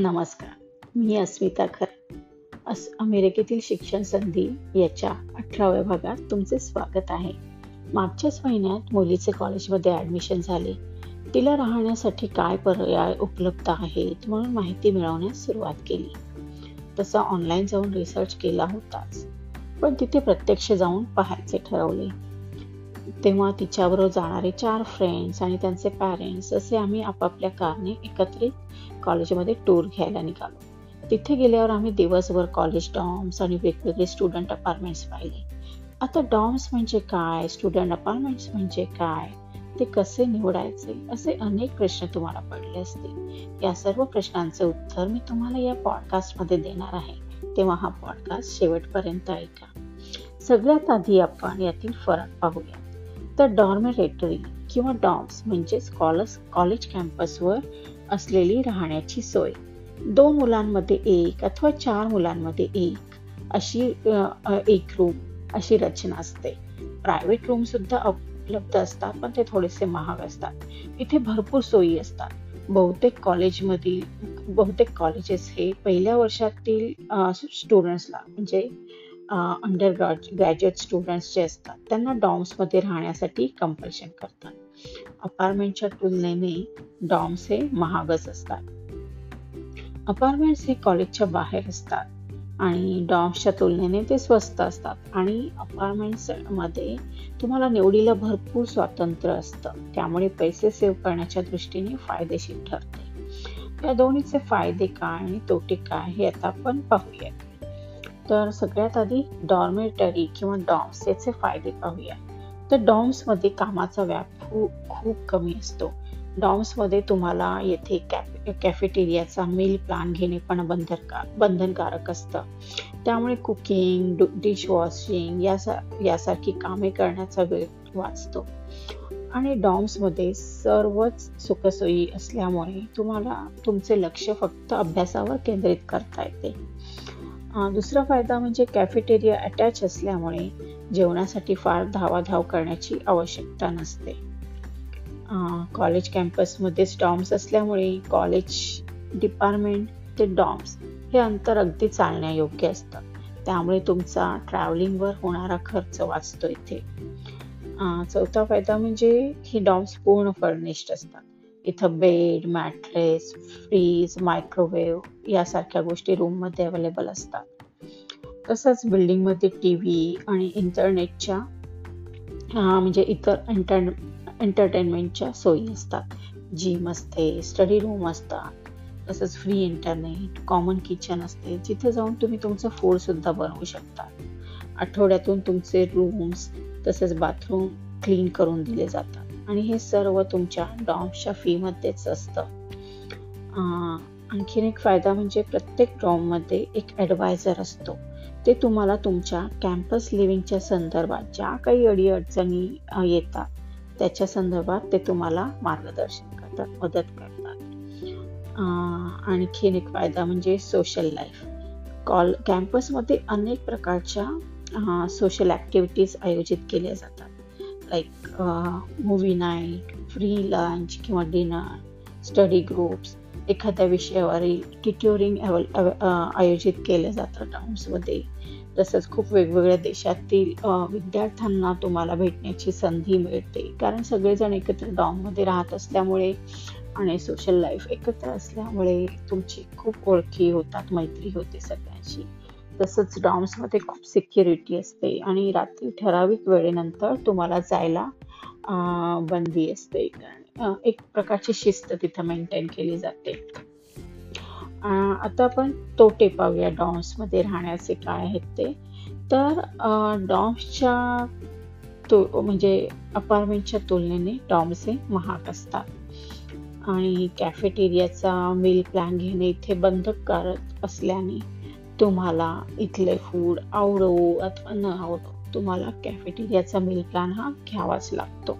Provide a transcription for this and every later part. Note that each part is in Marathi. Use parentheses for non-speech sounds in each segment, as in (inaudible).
नमस्कार. मी अस्मिता खर. अस अमेरिकेतील शिक्षण संधी याच्या अठराव्या भागात तुमचे स्वागत आहे. मागच्याच महिन्यात मुलीचे कॉलेजमध्ये ॲडमिशन झाले. तिला राहण्यासाठी काय पर्याय उपलब्ध आहेत म्हणून माहिती मिळवण्यास सुरुवात केली. तसा ऑनलाईन जाऊन रिसर्च केला होताच. पण तिथे प्रत्यक्ष जाऊन पाहायचे ठरवले. तेव्हा तिच्याबरोबर जाणारे चार फ्रेंड्स आणि त्यांचे पॅरेंट्स असे आम्ही आपापल्या कारने एकत्रित कॉलेजमध्ये टूर घ्यायला निघालो. तिथे गेल्यावर आम्ही दिवसभर कॉलेज डॉम्स आणि वेगवेगळे स्टुडंट अपार्टमेंट्स पाहिले. आता डॉम्स म्हणजे काय? स्टुडंट अपार्टमेंट्स म्हणजे काय? ते कसे निवडायचे? असे अनेक प्रश्न तुम्हाला पडले असतील. या सर्व प्रश्नांचे उत्तर मी तुम्हाला या पॉडकास्टमध्ये देणार आहे. तेव्हा हा पॉडकास्ट शेवटपर्यंत ऐका. सगळ्यात आधी आपण यातील फरक पाहूया. तर डॉर्मेरेटरी किंवा डॉम्स म्हणजेच कॉलस कॉलेज कॅम्पसवर असलेली राहण्याची सोय. दोन मुलांमध्ये एक अथवा चार मुलांमध्ये एक अशी एक रूम अशी रचना असते. प्रायव्हेट रूम सुद्धा उपलब्ध असतात पण ते थोडेसे महाग असतात. इथे भरपूर सोयी असतात. बहुतेक कॉलेजमधील बहुतेक कॉलेजेस हे पहिल्या वर्षातील स्टुडंट्सला म्हणजे अंडर ग्रॅज्युएट स्टुडंट्स जे असतात त्यांना डॉम्समध्ये राहण्यासाठी कंपल्शन करतात. अपार्टमेंटच्या तुलनेने डॉम्स हे महागच असतात. अपार्टमेंट्स हे कॉलेजच्या बाहेर असतात आणि डॉम्सच्या तुलनेने ते स्वस्त असतात. आणि अपार्टमेंट्समध्ये तुम्हाला निवडीला भरपूर स्वातंत्र्य असतं. त्यामुळे पैसे सेव्ह करण्याच्या दृष्टीने फायदेशीर ठरते. या दोन्हीचे फायदे काय आणि तोटे काय हे आता आपण पाहूयात. तर सगळ्यात आधी डॉर्मेटरी किंवा डॉम्स याचे फायदे पाहूया. तर डॉम्समध्ये कामाचा व्याप खूप खूप कमी असतो. डॉम्समध्ये तुम्हाला येथे कॅप कॅफेटेरियाचा मील प्लान घेणे पण बंधनकार बंधनकारक असतं. त्यामुळे कुकिंग डिश वॉशिंग यासा यासारखी कामे करण्याचा वेळ वाचतो. आणि डॉम्समध्ये सर्वच सुखसोयी असल्यामुळे तुम्हाला तुमचे लक्ष फक्त अभ्यासावर केंद्रित करता येते. दुसरा फायदा म्हणजे कॅफेटेरिया अटॅच असल्यामुळे जेवणासाठी फार धावाधाव करण्याची आवश्यकता नसते. कॉलेज कॅम्पसमध्ये डॉम्स असल्यामुळे कॉलेज डिपार्टमेंट ते डॉम्स हे अंतर अगदी चालण्यायोग्य असतं. त्यामुळे तुमचा ट्रॅव्हलिंगवर होणारा खर्च वाचतो इथे. चौथा फायदा म्हणजे हे डॉम्स पूर्ण फर्निश्ड असतात. इथं बेड मॅट्रेस फ्रीज मायक्रोवेव्ह यासारख्या गोष्टी रूममध्ये अवेलेबल असतात. तसंच बिल्डिंगमध्ये टी व्ही आणि इंटरनेटच्या म्हणजे इतर एंटर एंटरटेनमेंटच्या सोयी असतात. जिम असते स्टडी रूम असतात. तसंच फ्री इंटरनेट कॉमन किचन असते. जिथे जाऊन तुम्ही तुमचं फूडसुद्धा बनवू शकता. आठवड्यातून तुमचे रूम्स तसेच बाथरूम क्लीन करून दिले जातात. आणि हे सर्व तुमच्या डॉम्सच्या फीमध्येच असतं. आणखीन एक फायदा म्हणजे प्रत्येक डॉममध्ये एक ॲडवायझर असतो. ते तुम्हाला तुमच्या कॅम्पस लिव्हिंगच्या संदर्भात ज्या काही अडीअडचणी येतात त्याच्या संदर्भात ते तुम्हाला मार्गदर्शन करतात मदत करतात. आणखीन एक फायदा म्हणजे सोशल लाईफ. कॉल कॅम्पसमध्ये अनेक प्रकारच्या सोशल ॲक्टिव्हिटीज आयोजित केल्या जातात. Like movie night free lunch किंवा डिनर स्टडी ग्रुप्स एखाद्या विषयावरील ट्युटोरिंग आयोजित केलं जातं टाउन्समध्ये तसंच खूप वेगवेगळ्या देशातील विद्यार्थ्यांना तुम्हाला भेटण्याची संधी मिळते. कारण सगळेजण एकत्र डॉममध्ये राहत असल्यामुळे आणि सोशल लाईफ एकत्र असल्यामुळे तुमची खूप ओळखी होतात मैत्री होते सगळ्यांशी. तसंच डॉम्समध्ये खूप सिक्युरिटी असते आणि रात्री ठराविक वेळेनंतर तुम्हाला जायला बंदी असते. एक प्रकारची शिस्त तिथं मेंटेन केली जाते. आता आपण तोटे पाहूया डॉम्समध्ये राहण्याचे काय आहेत ते. तर डॉम्सच्या तो म्हणजे अपार्टमेंटच्या तुलनेने डॉम्स हे महाग असतात. आणि कॅफेटेरियाचा मिल प्लॅन घेणे इथे बंधनकारक असल्याने तुम्हाला इथले फूड आवडो अथवा न आवडो तुम्हाला कॅफेटेरियाचा मिल प्लॅन हा घ्यावाच लागतो.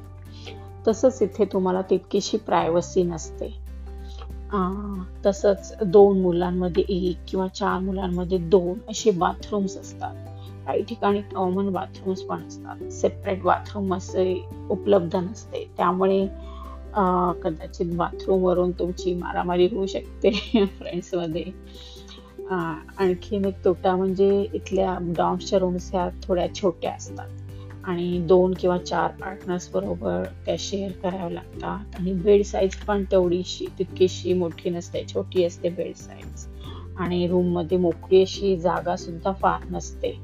तसंच इथे तुम्हाला तितकीशी प्रायव्हसी नसते. तसंच दोन मुलांमध्ये एक किंवा चार मुलांमध्ये दोन असे बाथरूम्स असतात. काही ठिकाणी कॉमन बाथरूम्स पण असतात. सेपरेट बाथरूम असे उपलब्ध नसते. त्यामुळे कदाचित बाथरूमवरून तुमची मारामारी होऊ शकते (laughs) फ्रेंड्समध्ये आणखीन एक तोटा म्हणजे इथल्या डॉम्सच्या रूम्स ह्या थोड्या छोट्या असतात. आणि दोन किंवा चार पार्टनर्स बरोबर त्या शेअर कराव्या लागतात. आणि बेड साईज पण तेवढीशी तितकीशी मोठी नसते छोटी असते बेड साईज आणि रूममध्ये मोकळी अशी जागा सुद्धा फार नसते.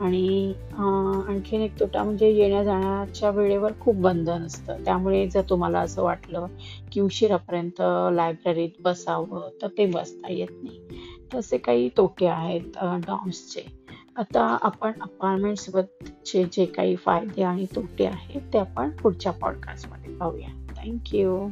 आणि आणखीन एक तोटा म्हणजे येण्या जाण्याच्या वेळेवर खूप बंधन असतं त्यामुळे जर तुम्हाला असं वाटलं की उशिरापर्यंत लायब्ररीत बसावं तर ते बसता येत नाही. तसे काही तोटे आहेत डॉम्सचे. आता आपण अपार्टमेंटसोबतचे जे काही फायदे आणि तोटे आहेत ते आपण पुढच्या पॉडकास्टमध्ये पाहूया. थँक्यू